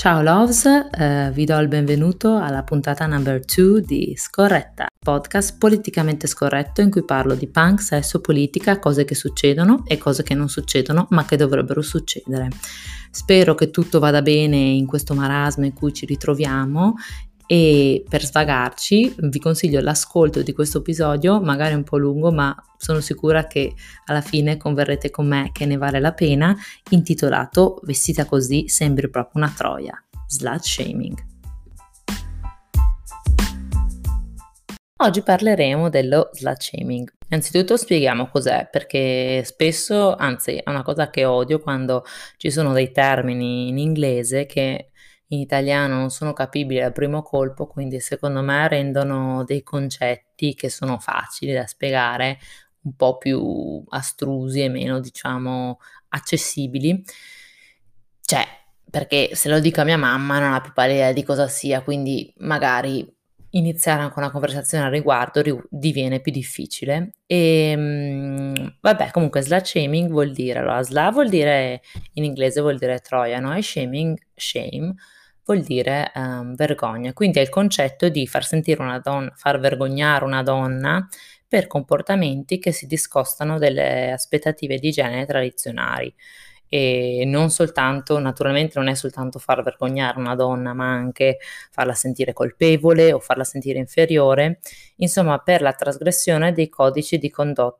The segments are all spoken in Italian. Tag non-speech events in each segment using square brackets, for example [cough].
Ciao Loves, eh, vi do il benvenuto alla puntata number 2 di Scorretta, podcast politicamente scorretto in cui parlo di punk, sesso, politica, cose che succedono e cose che non succedono ma che dovrebbero succedere. Spero che tutto vada bene in questo marasma in cui ci ritroviamo e per svagarci vi consiglio l'ascolto di questo episodio, magari un po' lungo, ma sono sicura che alla fine converrete con me che ne vale la pena, intitolato Vestita così sembri proprio una troia, slut shaming. Oggi parleremo dello slut shaming. Innanzitutto spieghiamo cos'è, perché spesso, anzi è una cosa che odio quando ci sono dei termini in inglese che in italiano non sono capibili al primo colpo, quindi secondo me rendono dei concetti che sono facili da spiegare un po' più astrusi e meno, diciamo, accessibili. Cioè, perché se lo dico a mia mamma non ha più pallida di cosa sia, quindi magari iniziare anche una conversazione al riguardo ri- diviene più difficile. E mh, vabbè, comunque slut shaming vuol dire, allora slut vuol dire in inglese vuol dire troia, no? E shaming, shame vuol dire um, vergogna. Quindi è il concetto di far sentire una donna, far vergognare una donna per comportamenti che si discostano dalle aspettative di genere tradizionali. E non soltanto, naturalmente non è soltanto far vergognare una donna, ma anche farla sentire colpevole o farla sentire inferiore, insomma, per la trasgressione dei codici di condotta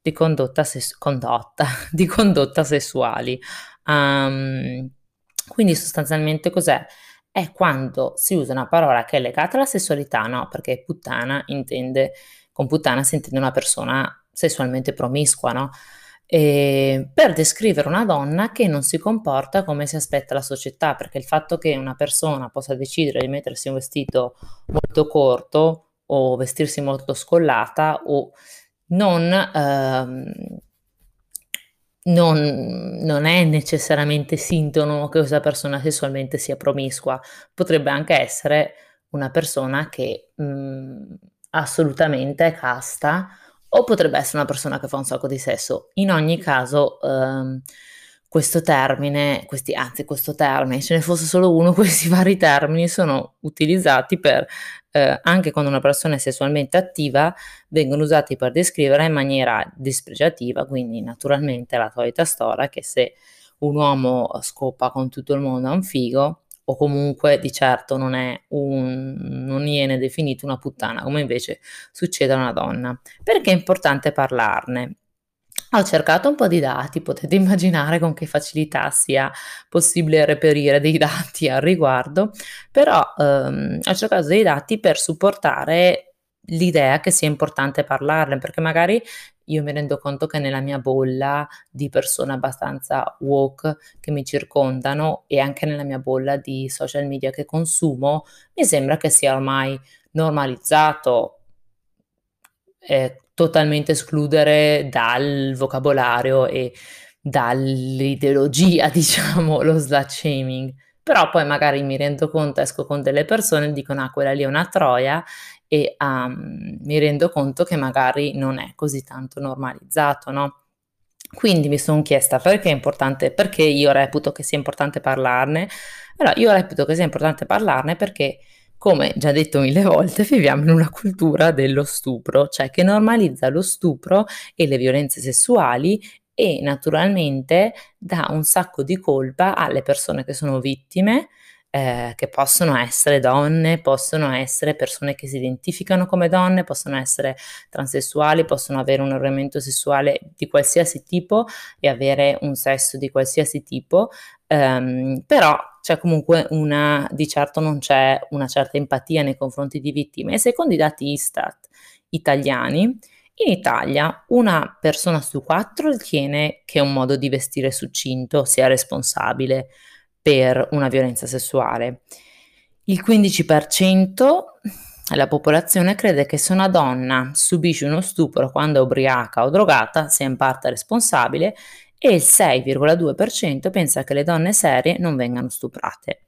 di condotta, ses- condotta, [laughs] di condotta sessuali. Um, quindi sostanzialmente cos'è? È quando si usa una parola che è legata alla sessualità, no? Perché puttana intende, con puttana si intende una persona sessualmente promiscua, no? E per descrivere una donna che non si comporta come si aspetta la società, perché il fatto che una persona possa decidere di mettersi un vestito molto corto o vestirsi molto scollata o non ehm, non, non, è necessariamente sintomo che questa persona sessualmente sia promiscua, potrebbe anche essere una persona che mh, mm, assolutamente è casta o potrebbe essere una persona che fa un sacco di sesso. In ogni caso, ehm, questo termine, questi, anzi questo termine, ce ne fosse solo uno, [laughs] questi vari termini sono utilizzati per, eh, anche quando una persona è sessualmente attiva, vengono usati per descrivere in maniera dispregiativa, quindi naturalmente la solita storia che se un uomo scopa con tutto il mondo a un figo, o comunque di certo non è un, non viene definito una puttana, come invece succede a una donna. Perché è importante parlarne? Ho cercato un po' di dati, potete [laughs] immaginare con che facilità sia possibile reperire dei [laughs] dati al riguardo, però ehm, ho cercato dei dati per supportare l'idea che sia importante parlarne, perché magari io mi rendo conto che nella mia bolla di persone abbastanza woke che mi circondano e anche nella mia bolla di social media che consumo, mi sembra che sia ormai normalizzato eh, totalmente escludere dal vocabolario e dall'ideologia, [laughs] diciamo, lo slut shaming. Però poi magari mi rendo conto, esco con delle persone e dicono ah quella lì è una troia e um, mi rendo conto che magari non è così tanto normalizzato, no? Quindi mi sono chiesta perché è importante, perché io reputo che sia importante parlarne. Allora, io reputo che sia importante parlarne perché come già detto mille volte, viviamo in una cultura dello stupro, cioè che normalizza lo stupro e le violenze sessuali e naturalmente dà un sacco di colpa alle persone che sono vittime, eh, che possono essere donne, possono essere persone che si identificano come donne, possono essere transessuali, possono avere un orientamento sessuale di qualsiasi tipo e avere un sesso di qualsiasi tipo, ehm, però c'è comunque una, di certo non c'è una certa empatia nei confronti di vittime. E secondo i dati Istat italiani, in Italia una persona su quattro ritiene che un modo di vestire succinto sia responsabile per una violenza sessuale. Il 15% della popolazione crede che se una donna subisce uno stupro quando è ubriaca o drogata sia in parte responsabile e il 6,2% pensa che le donne serie non vengano stuprate.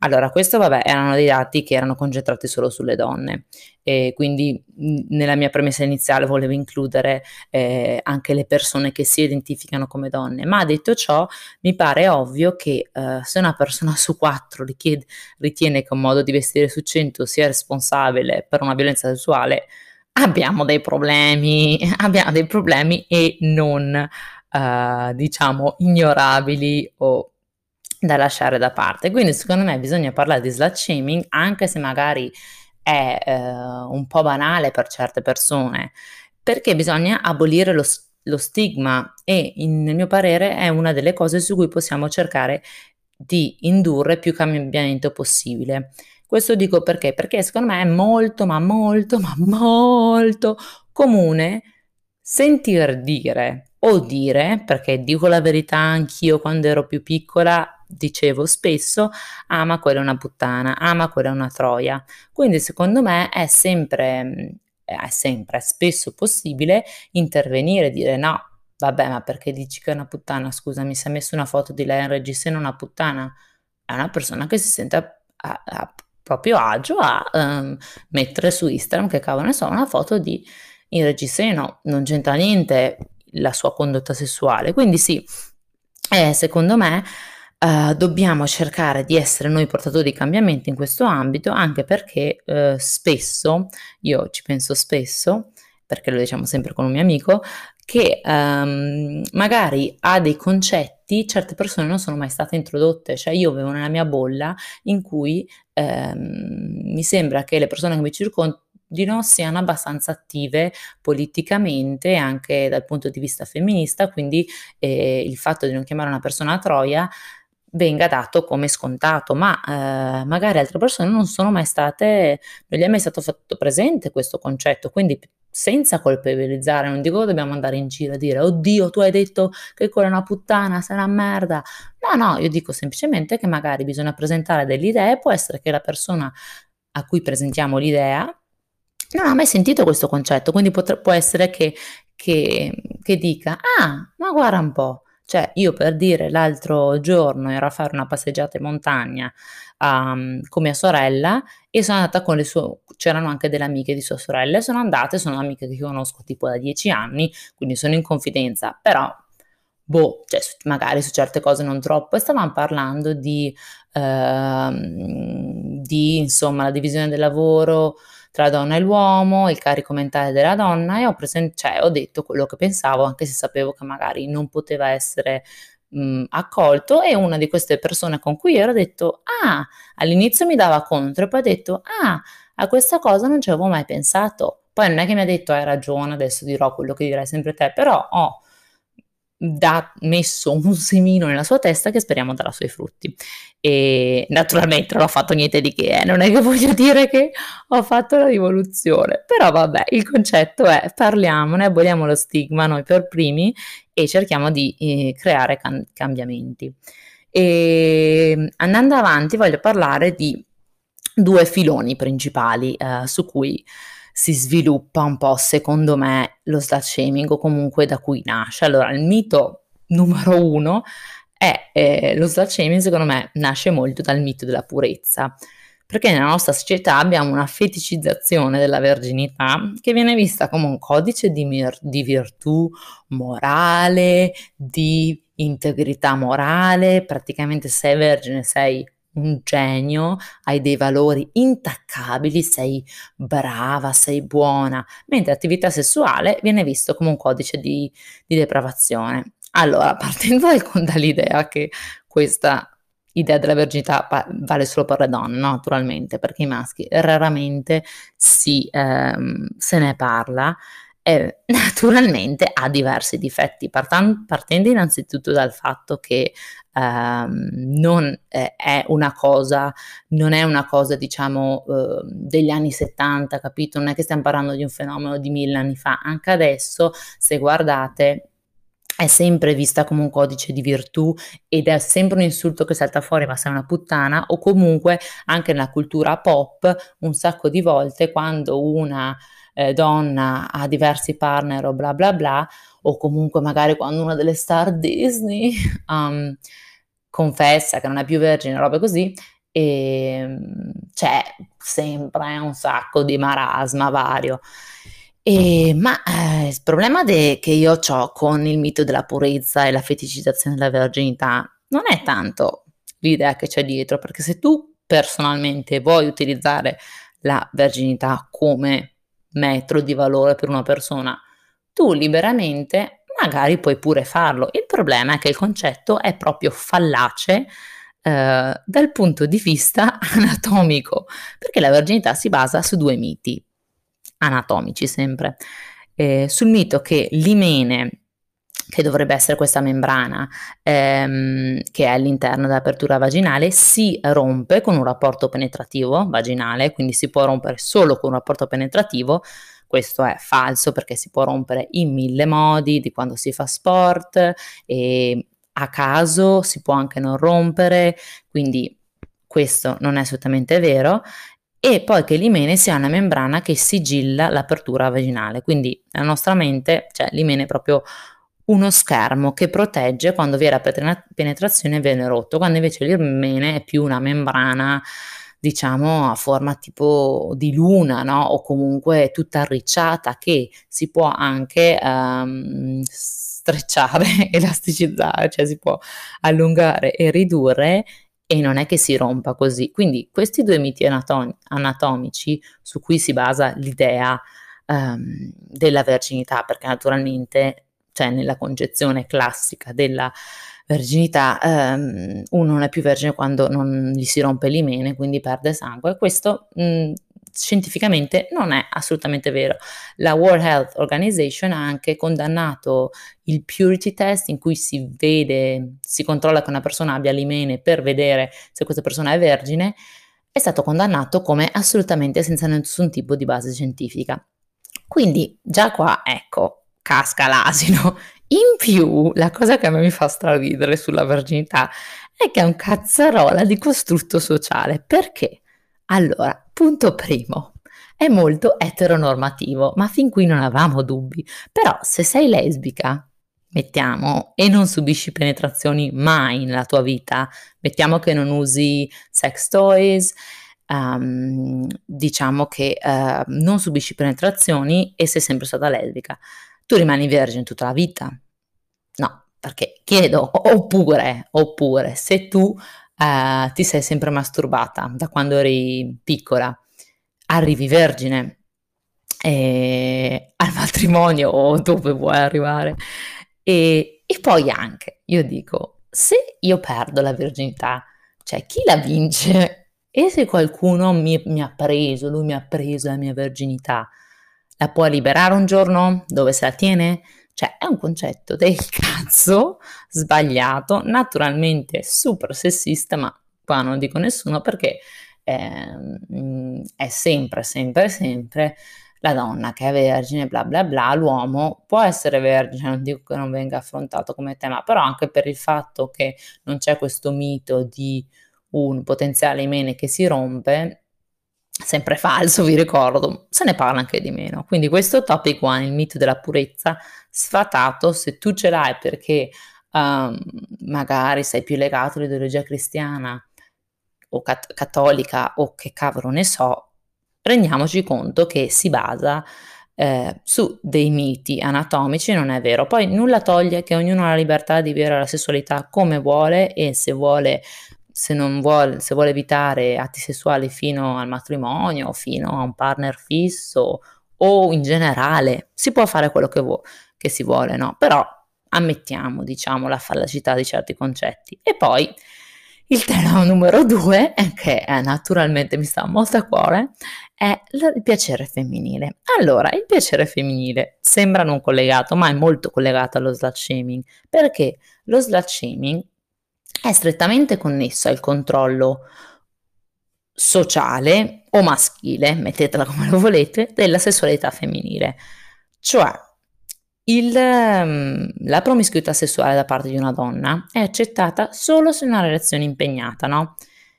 Allora, questo vabbè, erano dei dati che erano concentrati solo sulle donne e quindi nella mia premessa iniziale volevo includere eh, anche le persone che si identificano come donne, ma detto ciò mi pare ovvio che eh, se una persona su quattro richiede, ritiene che un modo di vestire su cento sia responsabile per una violenza sessuale, abbiamo dei problemi, [laughs] abbiamo dei problemi e non eh, diciamo ignorabili o da lasciare da parte. Quindi secondo me bisogna parlare di slut shaming anche se magari è eh, un po' banale per certe persone, perché bisogna abolire lo, lo stigma e in, nel mio parere è una delle cose su cui possiamo cercare di indurre più cambiamento possibile. Questo dico perché? Perché secondo me è molto, ma molto, ma molto comune sentir dire o dire, perché dico la verità anch'io quando ero più piccola, dicevo spesso, ah quella è una puttana, ah quella è una troia. Quindi secondo me è sempre, è sempre, è spesso possibile intervenire e dire no, vabbè ma perché dici che è una puttana, scusa mi si è messo una foto di lei in regista e non una puttana, è una persona che si sente a, a, a proprio agio a um, mettere su Instagram che cavolo ne so una foto di in regista e no, non c'entra niente la sua condotta sessuale, quindi sì, eh, secondo me Uh, dobbiamo cercare di essere noi portatori di cambiamenti in questo ambito, anche perché uh, spesso, io ci penso spesso, perché lo diciamo sempre con un mio amico, che um, magari ha dei concetti, certe persone non sono mai state introdotte, cioè io vivo nella mia bolla in cui um, mi sembra che le persone che mi circondano siano abbastanza attive politicamente anche dal punto di vista femminista, quindi eh, il fatto di non chiamare una persona troia venga dato come scontato, ma eh, magari altre persone non sono mai state, non gli è mai stato fatto presente questo concetto, quindi senza colpevolizzare, non dico che dobbiamo andare in giro a dire oddio tu hai detto che quella è una puttana, sei una merda, no no, io dico semplicemente che magari bisogna presentare delle idee, può essere che la persona a cui presentiamo l'idea non ha mai sentito questo concetto, quindi potre, può essere che, che, che dica ah ma guarda un po', cioè, io per dire l'altro giorno ero a fare una passeggiata in montagna um, con mia sorella e sono andata con le sue, c'erano anche delle amiche di sua sorella, sono andate, sono amiche che conosco tipo da dieci anni, quindi sono in confidenza, però boh, cioè, magari su certe cose non troppo, e stavamo parlando di, uh, di insomma, la divisione del lavoro, tra donna e l'uomo, il carico mentale della donna e ho, presen- cioè, ho detto quello che pensavo, anche se sapevo che magari non poteva essere mh, accolto e una di queste persone con cui ero ha detto ah, all'inizio mi dava contro e poi ha detto ah, a questa cosa non ci avevo mai pensato. Poi non è che mi ha detto hai ragione, adesso dirò quello che dirai sempre te, però ho... Da, messo un semino nella sua testa che speriamo darà suoi frutti. E naturalmente non ho fatto niente di che, eh? non è che voglio dire che ho fatto la rivoluzione, però vabbè, il concetto è parliamone, aboliamo lo stigma noi per primi e cerchiamo di eh, creare cam- cambiamenti. E andando avanti voglio parlare di due filoni principali eh, su cui si sviluppa un po', secondo me, lo slut shaming o comunque da cui nasce. Allora, il mito numero uno è eh, lo slut shaming, secondo me, nasce molto dal mito della purezza. Perché nella nostra società abbiamo una feticizzazione della verginità che viene vista come un codice di, mir- di virtù morale, di integrità morale, praticamente sei vergine sei un genio, hai dei valori intaccabili, sei brava, sei buona, mentre attività sessuale viene visto come un codice di, di depravazione. Allora, [laughs] partendo dall'idea che questa idea della verginità vale solo per le donne, naturalmente, perché i maschi raramente si, ehm, se ne parla, eh, [laughs] naturalmente ha diversi difetti, partan- partendo innanzitutto dal fatto che ehm, non eh, è una cosa, non è una cosa diciamo eh, degli anni 70, capito? Non è che stiamo parlando di un fenomeno di mille anni fa, anche adesso se guardate è sempre vista come un codice di virtù ed è sempre un insulto che salta fuori, ma sei una puttana, o comunque anche nella cultura pop un sacco di volte quando una eh, donna ha diversi partner o bla bla bla, o comunque magari quando una delle star Disney [laughs] um, confessa che non è più vergine, robe così, e mm, c'è sempre un sacco di marasma vario. E, ma eh, il problema de- che io ho con il mito della purezza e la feticizzazione della verginità non è tanto l'idea che c'è dietro, perché se tu personalmente vuoi utilizzare la verginità come metro di valore per una persona, tu liberamente magari puoi pure farlo. Il problema è che il concetto è proprio fallace eh, dal punto di vista [laughs] anatomico, perché la verginità si basa su due miti anatomici sempre. Eh, sul mito che l'imene che dovrebbe essere questa membrana ehm, che è all'interno dell'apertura vaginale, si rompe con un rapporto penetrativo vaginale, quindi si può rompere solo con un rapporto penetrativo. Questo è falso perché si può rompere in mille modi, di quando si fa sport e a caso si può anche non rompere, quindi questo non è assolutamente vero e poi che l'imene sia una membrana che sigilla l'apertura vaginale, quindi la nostra mente, cioè l'imene proprio uno schermo che protegge quando vi era penetrazione viene rotto, quando invece l'irmene è più una membrana diciamo a forma tipo di luna, no? O comunque tutta arricciata che si può anche um, strecciare, [laughs] elasticizzare, cioè si può allungare e ridurre e non è che si rompa così. Quindi questi due miti anatom- anatomici su cui si basa l'idea um, della verginità, perché naturalmente cioè nella concezione classica della verginità, ehm, uno non è più vergine quando non gli si rompe l'imene, quindi perde sangue. Questo mh, scientificamente non è assolutamente vero. La World Health Organization ha anche condannato il purity test in cui si vede, si controlla che una persona abbia l'imene per vedere se questa persona è vergine, è stato condannato come assolutamente senza nessun tipo di base scientifica. Quindi già qua, ecco, casca l'asino. In più, la cosa che a me mi fa straridere sulla verginità è che è un cazzarola di costrutto sociale. Perché? Allora, punto primo, è molto eteronormativo, ma fin qui non avevamo dubbi. Però se sei lesbica, mettiamo, e non subisci penetrazioni mai nella tua vita, mettiamo che non usi sex toys, um, diciamo che uh, non subisci penetrazioni e sei sempre stata lesbica tu rimani vergine tutta la vita? No, perché chiedo, oppure, oppure se tu eh, ti sei sempre masturbata da quando eri piccola, arrivi vergine eh, al matrimonio o dove vuoi arrivare, e, e poi anche, io dico, se io perdo la virginità, cioè chi la vince? E se qualcuno mi, mi ha preso, lui mi ha preso la mia verginità, la puoi liberare un giorno? Dove se la tiene? Cioè, è un concetto del [laughs] cazzo sbagliato, naturalmente super sessista, ma qua non dico nessuno perché eh, è sempre, sempre, sempre la donna che è vergine, bla bla bla, l'uomo può essere vergine, non dico che non venga affrontato come tema, però anche per il fatto che non c'è questo mito di un potenziale imene che si rompe, sempre falso, vi ricordo, se ne parla anche di meno. Quindi questo topic one, il mito della purezza, sfatato, se tu ce l'hai perché um, magari sei più legato all'ideologia cristiana o cat- cattolica o che cavolo ne so, rendiamoci conto che si basa eh, su dei miti anatomici, non è vero. Poi nulla toglie che ognuno ha la libertà di vivere la sessualità come vuole e se vuole se, vuole, se vuole evitare atti sessuali fino al matrimonio, fino a un partner fisso o in generale, si può fare quello che, vuo, che si vuole, no? Però ammettiamo, diciamo, la fallacità di certi concetti. E poi il tema [laughs] numero due, che eh, naturalmente mi sta molto a cuore, è il piacere femminile. Allora, il piacere femminile sembra non collegato, ma è molto collegato allo slut shaming, perché lo slut shaming è strettamente connesso al controllo sociale o maschile, mettetela come lo volete, della sessualità femminile. Cioè, il, ehm, la promiscuità sessuale da parte di una donna è accettata solo se è una relazione impegnata, no?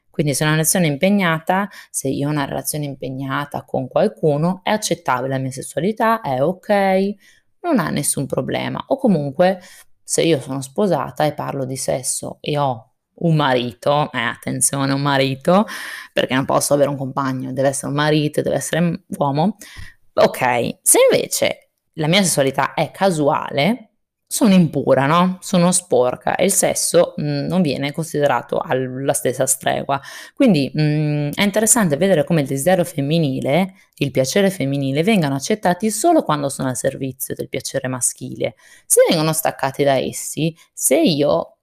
Quindi se è una relazione impegnata, se io ho una relazione impegnata con qualcuno, è accettabile la mia sessualità, è ok, non ha nessun problema. O comunque se io sono sposata e parlo di sesso e ho un marito, eh, attenzione, un marito, perché non posso avere un compagno, deve essere un marito, deve essere un uomo. Ok, se invece la mia sessualità è casuale, sono impura, no? Sono sporca e il sesso mh, mm, non viene considerato alla stessa stregua. Quindi mh, mm, è interessante vedere come il desiderio femminile, il piacere femminile, vengano accettati solo quando sono al servizio del piacere maschile. Se vengono staccati da essi, se io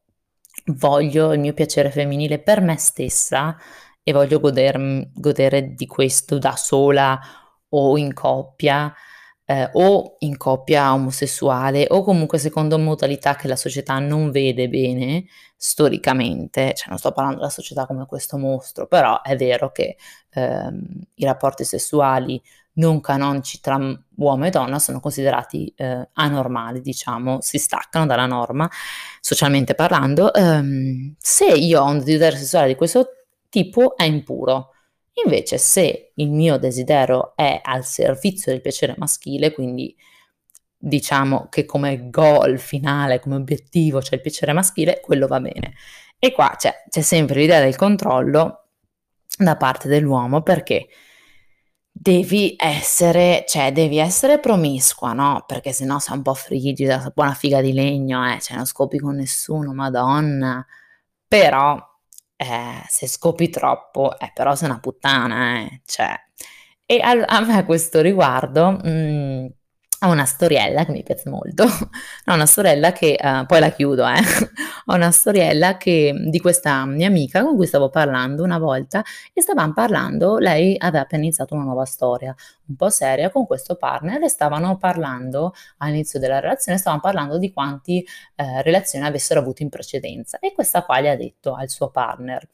voglio il mio piacere femminile per me stessa e voglio goder- godere di questo da sola o in coppia, eh, o in coppia omosessuale o comunque secondo modalità che la società non vede bene storicamente, cioè non sto parlando della società come questo mostro, però è vero che ehm, i rapporti sessuali non canonici tra uomo e donna sono considerati eh, anormali, diciamo, si staccano dalla norma, socialmente parlando. Ehm, se io ho un desiderio sessuale di questo tipo è impuro Invece se il mio desiderio è al servizio del piacere maschile, quindi diciamo che come goal finale, come obiettivo c'è il piacere maschile, quello va bene. E qua c'è, c'è sempre l'idea del controllo da parte dell'uomo perché devi essere, cioè devi essere promiscua, no? Perché sennò sei un po' frigida, buona figa di legno, eh, cioè non scopi con nessuno, madonna. Però eh, se scopi troppo, eh, però sei una puttana, eh, cioè. E a, a me a questo riguardo mh, mm, ho una storiella che mi piace molto, ho una sorella che, uh, poi la chiudo, eh, ho una storiella che, di questa mia amica con cui stavo parlando una volta e stavamo parlando, lei aveva appena iniziato una nuova storia, un po' seria con questo partner e stavano parlando all'inizio della relazione, stavano parlando di quanti eh, relazioni avessero avuto in precedenza e questa qua gli ha detto al suo partner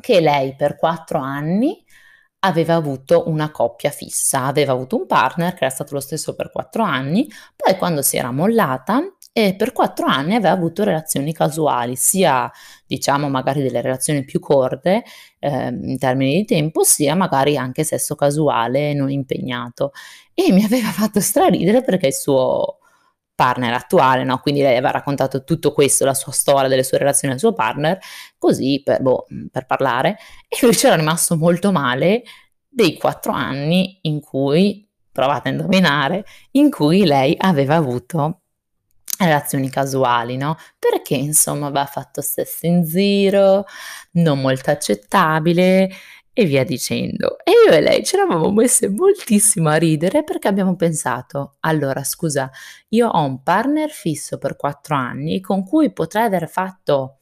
che lei per quattro anni aveva avuto una coppia fissa, aveva avuto un partner che era stato lo stesso per quattro anni, poi quando si era mollata e per quattro anni aveva avuto relazioni casuali, sia diciamo magari delle relazioni più corte eh, in termini di tempo, sia magari anche sesso casuale non impegnato. E mi [laughs] aveva fatto straridere perché il suo partner attuale, no? Quindi lei aveva raccontato tutto questo, la sua storia delle sue relazioni al suo partner, così per, boh, per parlare, e lui c'era rimasto molto male dei quattro anni in cui, provate a indovinare, in cui lei aveva avuto relazioni casuali, no? Perché insomma aveva fatto sesso in zero, non molto accettabile e via dicendo. E io e lei ci eravamo messe moltissimo a ridere perché abbiamo pensato, allora scusa, io ho un partner fisso per quattro anni con cui potrei aver fatto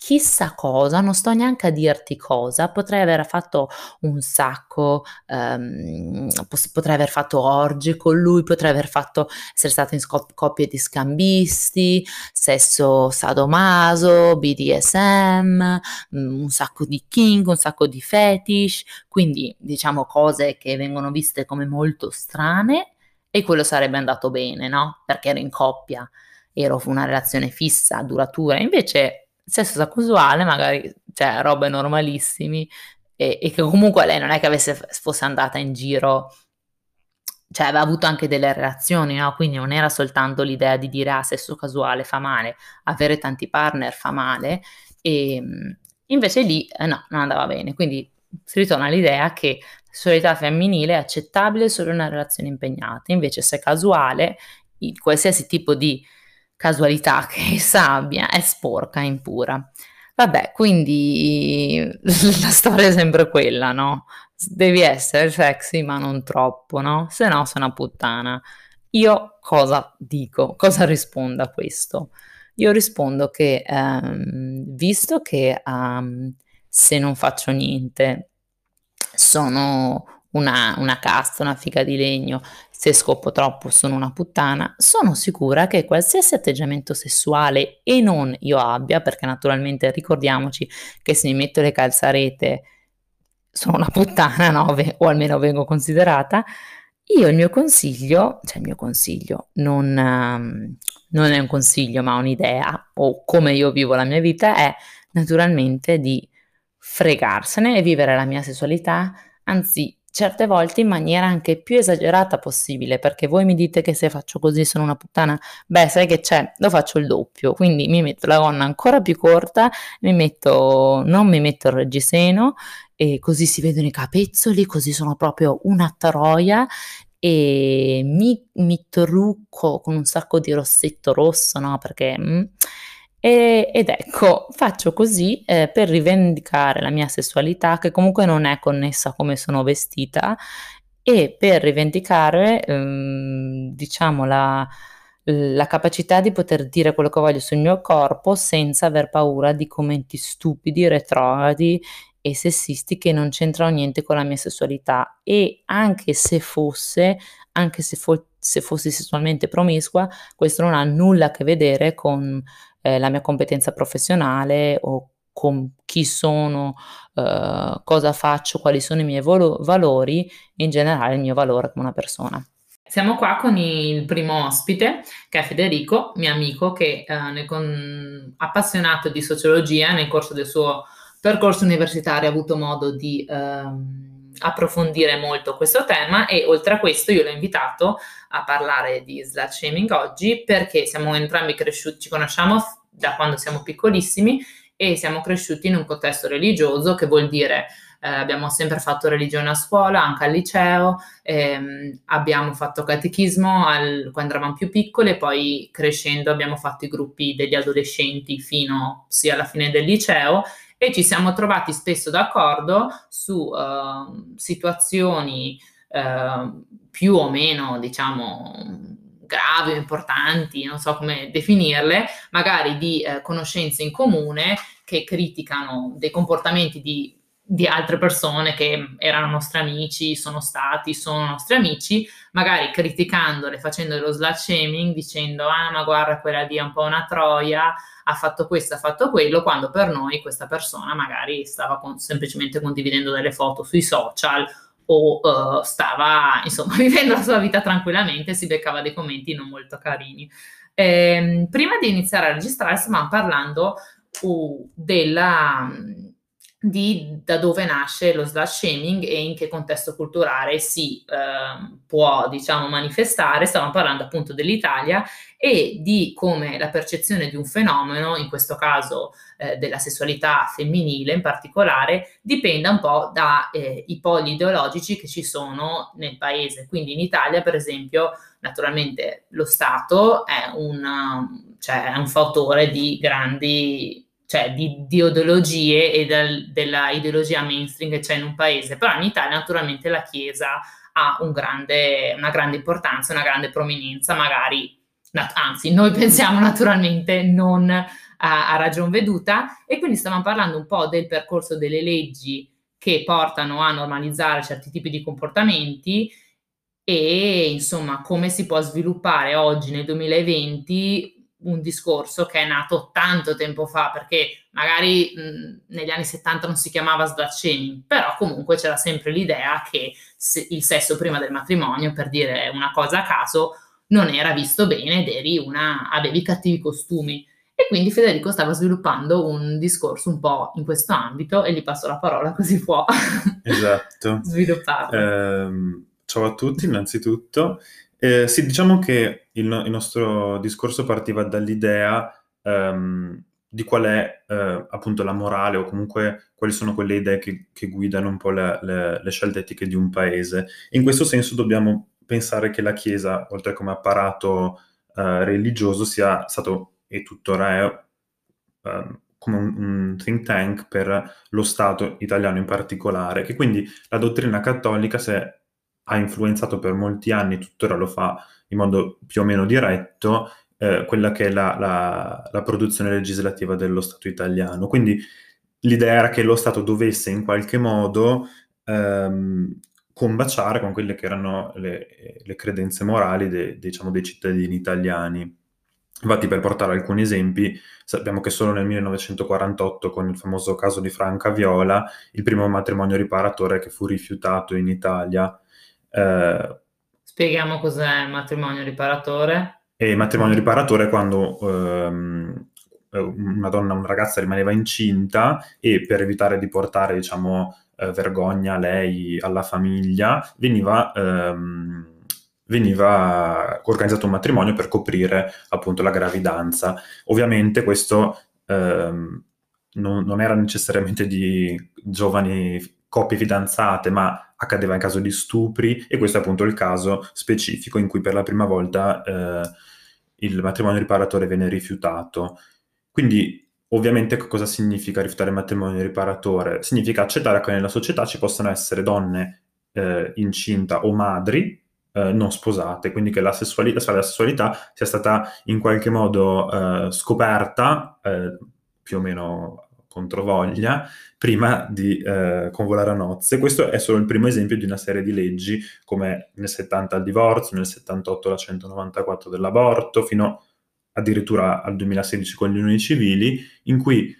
chissà cosa, non sto neanche a dirti cosa, potrei aver fatto un sacco, um, potrei aver fatto orge con lui, potrei aver fatto, essere stata in scop- coppie di scambisti, sesso sadomaso, BDSM, um, un sacco di king, un sacco di fetish, quindi diciamo cose che vengono viste come molto strane e quello sarebbe andato bene, no? Perché ero in coppia, ero una relazione fissa, duratura, invece sesso casuale, magari, cioè, robe normalissimi, e, e, che comunque lei non è che avesse, fosse andata in giro, cioè aveva avuto anche delle relazioni, no? Quindi non era soltanto l'idea di dire, ah, sesso casuale fa male, avere tanti partner fa male, e invece lì, eh, no, non andava bene, quindi si ritorna all'idea che sessualità femminile è accettabile solo in una relazione impegnata, invece se casuale, qualsiasi tipo di casualità che [laughs] essa abbia è sporca, impura. Vabbè, quindi [laughs] la storia è sempre quella, no? Devi essere sexy, ma non troppo, no? Se no sei una puttana. Io cosa dico? Cosa rispondo a questo? Io rispondo che, um, visto che um, se non faccio niente sono una, una casta, una figa di legno, se scoppo troppo sono una puttana, sono sicura che qualsiasi atteggiamento sessuale e non io abbia, perché naturalmente ricordiamoci che se mi metto le calzarete sono una puttana, no? o almeno vengo considerata, io il mio consiglio, cioè il mio consiglio, non, um, non è un consiglio ma un'idea, o come io vivo la mia vita, è naturalmente di fregarsene e vivere la mia sessualità, anzi certe volte in maniera anche più esagerata possibile, perché voi mi dite che se faccio così sono una puttana, beh, sai che c'è, lo faccio il doppio, quindi mi metto la gonna ancora più corta, mi metto, non mi metto il reggiseno e così si vedono i capezzoli, così sono proprio una troia e mi, mi trucco con un sacco di rossetto rosso, no? Perché... Mm, e, ed ecco, faccio così eh, per rivendicare la mia sessualità, che comunque non è connessa a come sono vestita, e per rivendicare, ehm, diciamo, la, la capacità di poter dire quello che voglio sul mio corpo senza aver paura di commenti stupidi, retrogradi e sessisti che non c'entrano niente con la mia sessualità. E anche se fosse, anche se, fo- se fossi sessualmente promiscua, questo non ha nulla a che vedere con eh, la mia competenza professionale o con chi sono, eh, cosa faccio, quali sono i miei volo- valori, in generale il mio valore come una persona. Siamo qua con il primo ospite, che è Federico, mio amico, che eh, con... appassionato di sociologia nel corso del suo percorso universitario ha avuto modo di ehm, approfondire molto questo tema e oltre a questo io l'ho invitato a parlare di slut shaming oggi perché siamo entrambi cresciuti, ci conosciamo da quando siamo piccolissimi e siamo cresciuti in un contesto religioso che vuol dire eh, abbiamo sempre fatto religione a scuola, anche al liceo, ehm, abbiamo fatto catechismo al, quando eravamo più piccoli e poi crescendo abbiamo fatto i gruppi degli adolescenti fino sia alla fine del liceo e ci siamo trovati spesso d'accordo su uh, situazioni uh, più o meno, diciamo, gravi o importanti, non so come definirle, magari di uh, conoscenze in comune che criticano dei comportamenti di di altre persone che erano nostri amici, sono stati, sono nostri amici, magari criticandole, facendo dello slut shaming, dicendo ah ma guarda quella lì è un po' una troia, ha fatto questo, ha fatto quello, quando per noi questa persona magari stava con, semplicemente condividendo delle foto sui social o uh, stava [laughs] insomma vivendo la sua vita tranquillamente e si beccava dei commenti non molto carini. Eh, prima di iniziare a registrare stavamo parlando uh, della di da dove nasce lo slut shaming e in che contesto culturale si eh, può diciamo manifestare. Stiamo parlando appunto dell'Italia e di come la percezione di un fenomeno in questo caso eh, della sessualità femminile in particolare dipenda un po' dai eh, poli ideologici che ci sono nel paese. Quindi in Italia per esempio naturalmente lo Stato è un, cioè, è un fautore di grandi cioè di, di ideologie e del, della ideologia mainstream che c'è in un paese, però in Italia naturalmente la Chiesa ha un grande, una grande importanza, una grande prominenza, magari, anzi noi [laughs] pensiamo naturalmente non a, a ragion veduta. E quindi stavamo parlando un po' del percorso delle leggi che portano a normalizzare certi tipi di comportamenti e insomma come si può sviluppare oggi nel 2020 un discorso che è nato tanto tempo fa, perché magari mh, negli anni 70 non si chiamava slut shaming, però comunque c'era sempre l'idea che il sesso prima del matrimonio, per dire una cosa a caso, non era visto bene ed eri una, avevi cattivi costumi. E quindi Federico stava sviluppando un discorso un po' in questo ambito e gli passo la parola così può esatto. [laughs] svilupparlo. Eh, ciao a tutti innanzitutto. Eh, sì, diciamo che il, no- il nostro discorso partiva dall'idea ehm, di qual è eh, appunto la morale o comunque quali sono quelle idee che, che guidano un po' le, le, le, scelte etiche di un paese. In questo senso dobbiamo pensare che la Chiesa, oltre come apparato eh, religioso, sia stato e tuttora è ehm, come un, un, think tank per lo Stato italiano in particolare, che quindi la dottrina cattolica si è ha influenzato per molti anni, tuttora lo fa in modo più o meno diretto, eh, quella che è la, la, la, produzione legislativa dello Stato italiano. Quindi l'idea era che lo Stato dovesse in qualche modo ehm, combaciare con quelle che erano le, le credenze morali de, diciamo, dei cittadini italiani. Infatti, per portare alcuni esempi, sappiamo che solo nel 1948, con il famoso caso di Franca Viola, il primo matrimonio riparatore che fu rifiutato in Italia eh, Spieghiamo cos'è il matrimonio riparatore. E il matrimonio riparatore è quando ehm, una donna, una ragazza rimaneva incinta e per evitare di portare, diciamo, eh, vergogna a lei, alla famiglia, veniva, ehm, veniva organizzato un matrimonio per coprire appunto la gravidanza. Ovviamente questo ehm, non, non, era necessariamente di giovani coppie fidanzate, ma accadeva in caso di stupri e questo è appunto il caso specifico in cui per la prima volta eh, il matrimonio riparatore viene rifiutato. Quindi ovviamente cosa significa rifiutare il matrimonio riparatore? Significa accettare che nella società ci possano essere donne eh, incinta o madri eh, non sposate, quindi che la sessualità, la sessualità sia stata in qualche modo eh, scoperta eh, più o meno controvoglia prima di eh, convolare a nozze. Questo è solo il primo esempio di una serie di leggi come nel 70 il divorzio, nel 78 la 194 dell'aborto, fino addirittura al 2016 con gli unioni civili, in cui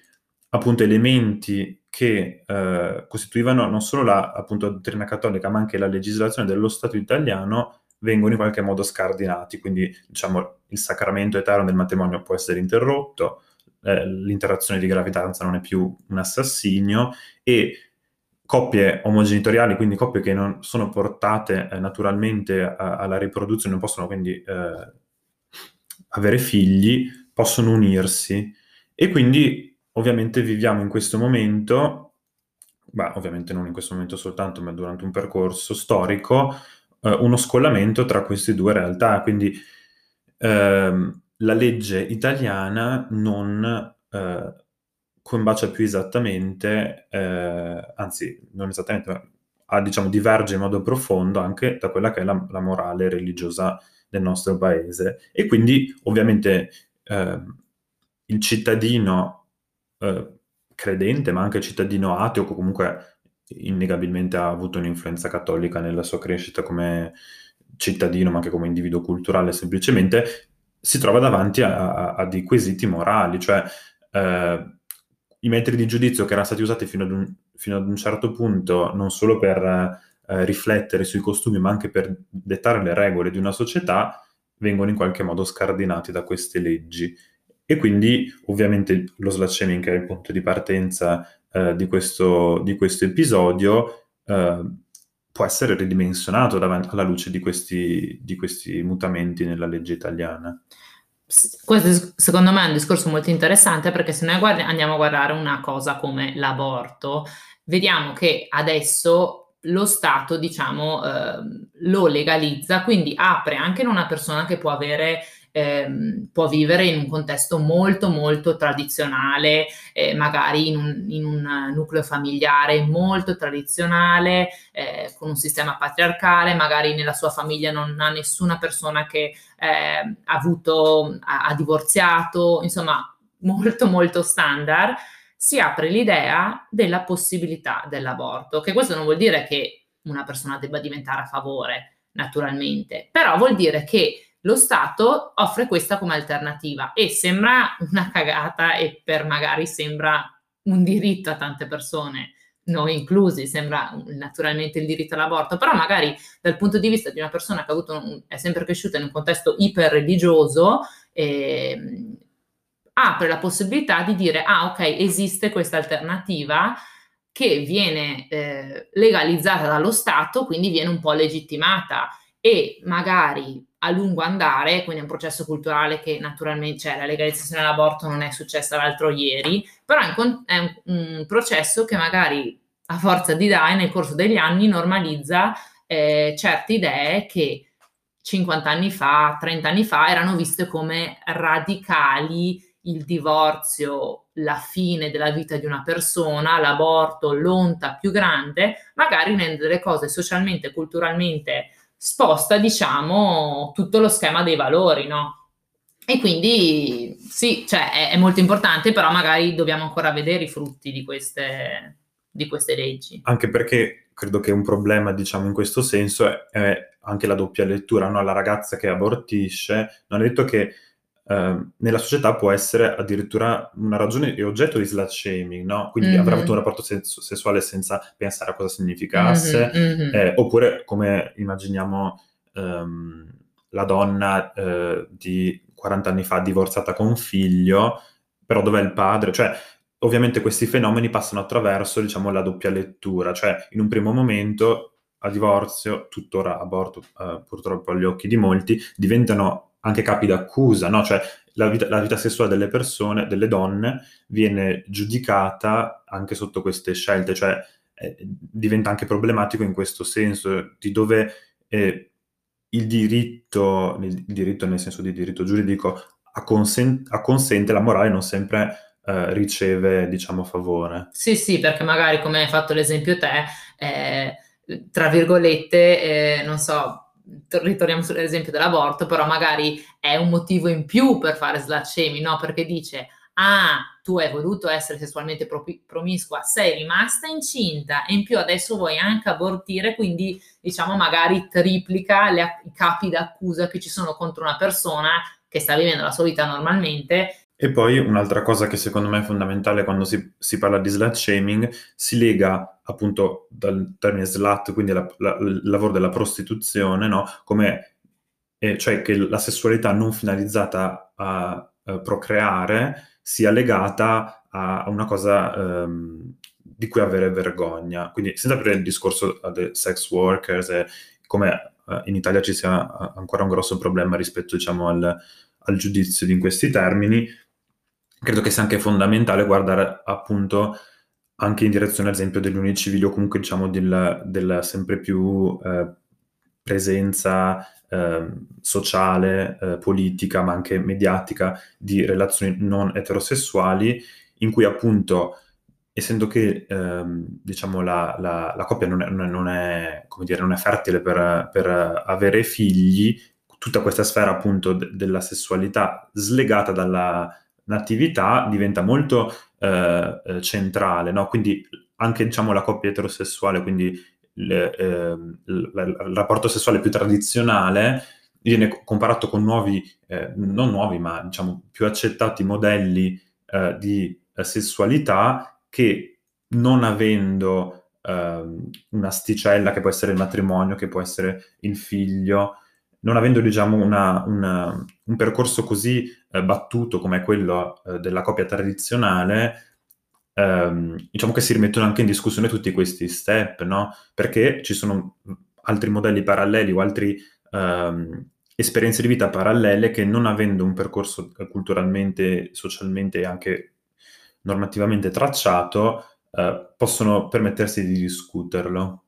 appunto elementi che eh, costituivano non solo la appunto, dottrina cattolica, ma anche la legislazione dello Stato italiano vengono in qualche modo scardinati, quindi diciamo il sacramento eterno del matrimonio può essere interrotto, eh, l'interazione di gravidanza non è più un assassinio e coppie omogenitoriali, quindi coppie che non sono portate eh, naturalmente a, alla riproduzione, non possono quindi eh, avere figli, possono unirsi. E quindi ovviamente viviamo in questo momento, ma ovviamente non in questo momento soltanto, ma durante un percorso storico, eh, uno scollamento tra queste due realtà, quindi ehm, la legge italiana non eh, combacia più esattamente, eh, anzi non esattamente, ma diciamo, diverge in modo profondo anche da quella che è la, la morale religiosa del nostro paese. E quindi ovviamente eh, il cittadino eh, credente, ma anche cittadino ateo, comunque innegabilmente ha avuto un'influenza cattolica nella sua crescita come cittadino, ma anche come individuo culturale, semplicemente si trova davanti a, a, a dei quesiti morali, cioè eh, i metri di giudizio che erano stati usati fino ad un, fino ad un certo punto non solo per eh, riflettere sui costumi, ma anche per dettare le regole di una società, vengono in qualche modo scardinati da queste leggi. E quindi ovviamente lo slut che è il punto di partenza eh, di, questo, di, questo, episodio, eh, può essere ridimensionato alla luce di questi, di questi mutamenti nella legge italiana. Questo secondo me è un discorso molto interessante perché se noi guardi, andiamo a guardare una cosa come l'aborto, vediamo che adesso lo Stato, diciamo, eh, lo legalizza, quindi apre anche in una persona che può avere ehm, può vivere in un contesto molto molto tradizionale, eh, magari in un, in un, nucleo familiare molto tradizionale, eh, con un sistema patriarcale, magari nella sua famiglia non ha nessuna persona che eh, ha avuto, ha, ha divorziato, insomma molto molto standard, si apre l'idea della possibilità dell'aborto, che questo non vuol dire che una persona debba diventare a favore, naturalmente, però vuol dire che lo Stato offre questa come alternativa e sembra una cagata e per magari sembra un diritto a tante persone, noi inclusi, sembra naturalmente il diritto all'aborto, però magari dal punto di vista di una persona che un, è sempre cresciuta in un contesto iper religioso, eh, apre la possibilità di dire, ah ok, esiste questa alternativa che viene eh, legalizzata dallo Stato, quindi viene un po' legittimata. E magari a lungo andare, quindi è un processo culturale che naturalmente, cioè la legalizzazione dell'aborto non è successa l'altro ieri, però è un, è un, un processo che magari a forza di dai nel corso degli anni normalizza eh, certe idee che 50 anni fa, 30 anni fa erano viste come radicali, il divorzio, la fine della vita di una persona, l'aborto, l'onta più grande, magari rende le cose socialmente, culturalmente sposta, diciamo, tutto lo schema dei valori, no? E quindi sì, cioè è, è, molto importante, però magari dobbiamo ancora vedere i frutti di queste, di queste leggi. Anche perché credo che un problema, diciamo, in questo senso è, è anche la doppia lettura, no? La ragazza che abortisce, non è detto che Ehm, nella società può essere addirittura una ragione e oggetto di slut shaming, no? Quindi mm-hmm. avrà avuto un rapporto sens- sessuale senza pensare a cosa significasse, mm-hmm. eh, oppure come immaginiamo ehm, la donna eh, di 40 anni fa divorziata con un figlio, però dov'è il padre? Cioè, ovviamente questi fenomeni passano attraverso, diciamo, la doppia lettura, cioè in un primo momento a divorzio, tuttora aborto eh, purtroppo agli occhi di molti, diventano anche capi d'accusa, no? Cioè la vita, la vita, sessuale delle persone, delle donne, viene giudicata anche sotto queste scelte, cioè eh, diventa anche problematico in questo senso, di dove eh, il diritto, il diritto nel senso di diritto giuridico, acconsente, la morale non sempre eh, riceve, diciamo, favore. Sì, sì, perché magari come hai fatto l'esempio te, eh, tra virgolette, eh, non so, ritorniamo sull'esempio dell'aborto, però magari è un motivo in più per fare shaming, no? Perché dice, ah, tu hai voluto essere sessualmente pro- promiscua, sei rimasta incinta e in più adesso vuoi anche abortire, quindi diciamo magari triplica le, i capi d'accusa che ci sono contro una persona che sta vivendo la sua vita normalmente e poi un'altra cosa che secondo me è fondamentale quando si, si parla di slut shaming si lega appunto dal termine slut, quindi la, la, il lavoro della prostituzione, no? Come, eh, cioè che la sessualità non finalizzata a, a procreare sia legata a, una cosa um, di cui avere vergogna. Quindi senza aprire il discorso dei sex workers e come uh, in Italia ci sia ancora un grosso problema rispetto diciamo al, al giudizio di in questi termini, credo che sia anche fondamentale guardare appunto anche in direzione, ad esempio, degli uni civili o comunque diciamo del, della sempre più eh, presenza eh, sociale, eh, politica, ma anche mediatica di relazioni non eterosessuali, in cui appunto, essendo che ehm, diciamo la, la, la, coppia non è, non è, dire, non è fertile per, per avere figli, tutta questa sfera appunto de- della sessualità slegata dalla natività diventa molto eh, eh, centrale, no? Quindi anche diciamo, la coppia eterosessuale, quindi le, eh, il, il, rapporto sessuale più tradizionale, viene comparato con nuovi, eh, non nuovi, ma diciamo più accettati modelli eh, di eh, sessualità che non avendo ehm, un'asticella che può essere il matrimonio, che può essere il figlio, non avendo diciamo, una, una, un percorso così eh, battuto come quello eh, della coppia tradizionale, ehm, diciamo che si rimettono anche in discussione tutti questi step, no? Perché ci sono altri modelli paralleli o altre ehm, esperienze di vita parallele che non avendo un percorso culturalmente, socialmente e anche normativamente tracciato, eh, possono permettersi di discuterlo.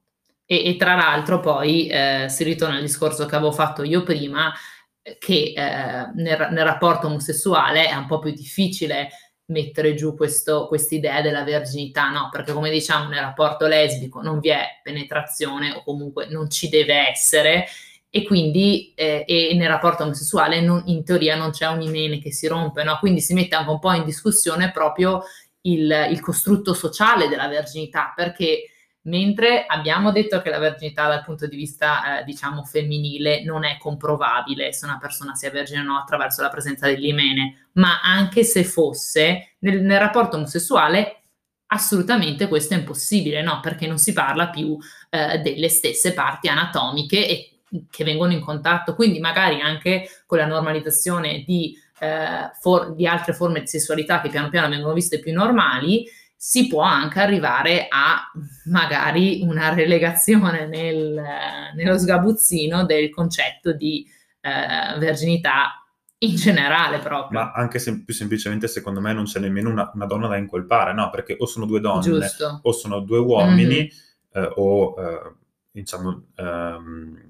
E, e tra l'altro poi eh, si ritorna al discorso che avevo fatto io prima, che eh, nel, nel, rapporto omosessuale è un po' più difficile mettere giù questa idea della verginità, no? Perché come diciamo nel rapporto lesbico non vi è penetrazione o comunque non ci deve essere e quindi eh, e nel rapporto omosessuale non, in teoria non c'è un imene che si rompe, no? Quindi si mette anche un po' in discussione proprio il, il costrutto sociale della verginità, perché mentre abbiamo detto che la verginità dal punto di vista eh, diciamo femminile non è comprovabile se una persona sia vergine o no attraverso la presenza dell'imene, ma anche se fosse nel, nel rapporto omosessuale assolutamente questo è impossibile, no? Perché non si parla più eh, delle stesse parti anatomiche e che vengono in contatto, quindi magari anche con la normalizzazione di, eh, for- di altre forme di sessualità che piano piano vengono viste più normali, si può anche arrivare a magari una relegazione nel, nello sgabuzzino del concetto di eh, verginità in generale proprio. Ma anche se, più semplicemente secondo me non c'è nemmeno una, una, donna da incolpare, no? Perché o sono due donne Giusto. o sono due uomini mm-hmm. eh, o eh, diciamo ehm,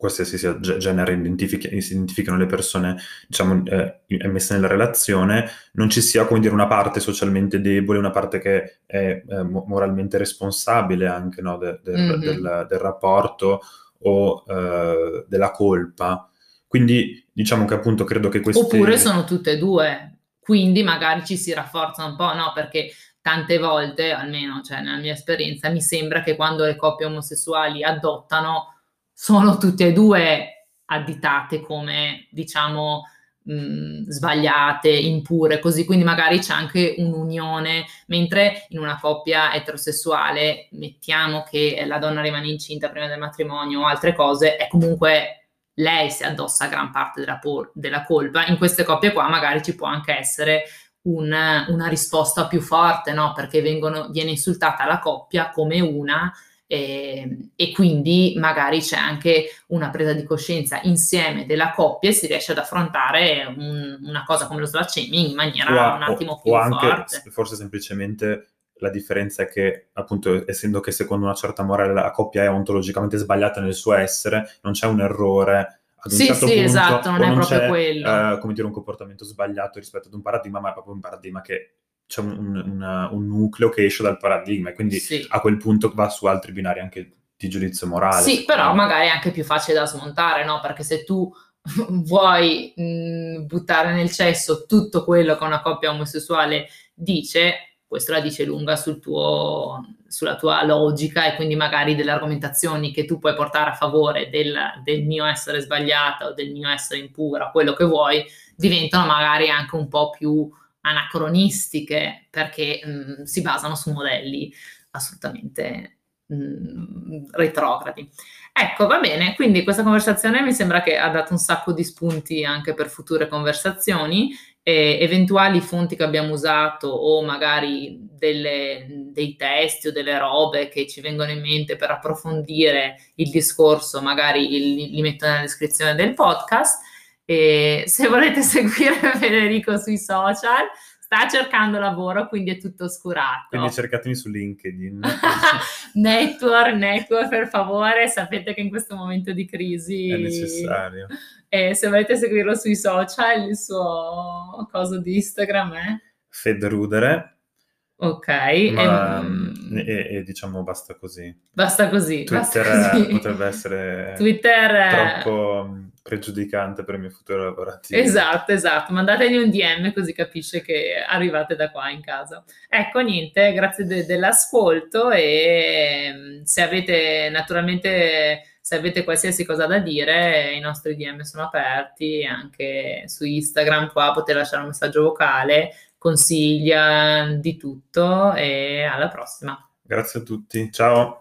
qualsiasi sia genere si identificano le persone, diciamo, eh, messe nella relazione, non ci sia, come dire, una parte socialmente debole, una parte che è eh, moralmente responsabile anche no, de, de, mm-hmm. del, del, rapporto o eh, della colpa. Quindi diciamo che appunto credo che queste... Oppure sono tutte e due, quindi magari ci si rafforza un po', no? Perché tante volte, almeno cioè, nella mia esperienza, mi sembra che quando le coppie omosessuali adottano sono tutte e due additate come, diciamo, mh, sbagliate, impure, così quindi magari c'è anche un'unione, mentre in una coppia eterosessuale mettiamo che la donna rimane incinta prima del matrimonio o altre cose, è comunque lei si addossa gran parte della, por- della colpa. In queste coppie qua magari ci può anche essere un, una risposta più forte, no? Perché vengono, viene insultata la coppia come una e, e, quindi magari c'è anche una presa di coscienza insieme della coppia e si riesce ad affrontare un, una cosa come lo shaming in maniera o, un attimo o, più o anche, forte. Forse semplicemente la differenza è che, appunto, essendo che secondo una certa morale la coppia è ontologicamente sbagliata nel suo essere, non c'è un errore ad un sì, certo sì, punto, esatto, non è proprio quello. Uh, come dire, un comportamento sbagliato rispetto ad un paradigma, ma è proprio un paradigma che c'è un, un, un, nucleo che esce dal paradigma e quindi sì. a quel punto va su altri binari anche di giudizio morale. Sì, però magari è anche più facile da smontare, no? Perché se tu [laughs] vuoi mh, buttare nel cesso tutto quello che una coppia omosessuale dice, questo la dice lunga sul tuo, sulla tua logica e quindi magari delle argomentazioni che tu puoi portare a favore del, del mio essere sbagliata o del mio essere impura, quello che vuoi, diventano magari anche un po' più anacronistiche perché mh, mm, si basano su modelli assolutamente mh, mm, retrogradi. Ecco, va bene, quindi questa conversazione mi sembra che ha dato un sacco di spunti anche per future conversazioni. E eventuali fonti che abbiamo usato o magari delle, dei testi o delle robe che ci vengono in mente per approfondire il discorso, magari li, li metto nella descrizione del podcast. E se volete [laughs] seguire Federico sui social, sta cercando lavoro, quindi è tutto oscurato. Quindi cercatemi su LinkedIn. [laughs] network, network, per favore, sapete che in questo momento di crisi è necessario. [laughs] E se volete seguirlo sui social, il suo coso di Instagram è? Fedrudere. Ok. Ma, e, e, e, diciamo basta così. Basta così. Twitter basta così. potrebbe essere Twitter troppo pregiudicante per il mio futuro lavorativo. Esatto, esatto. Mandategli un DM così capisce che arrivate da qua in casa. Ecco, niente, grazie de- dell'ascolto e mm, se avete naturalmente se avete qualsiasi cosa da dire, i nostri DM sono aperti, anche su Instagram qua potete lasciare un messaggio vocale consiglia di tutto e alla prossima. Grazie a tutti, ciao.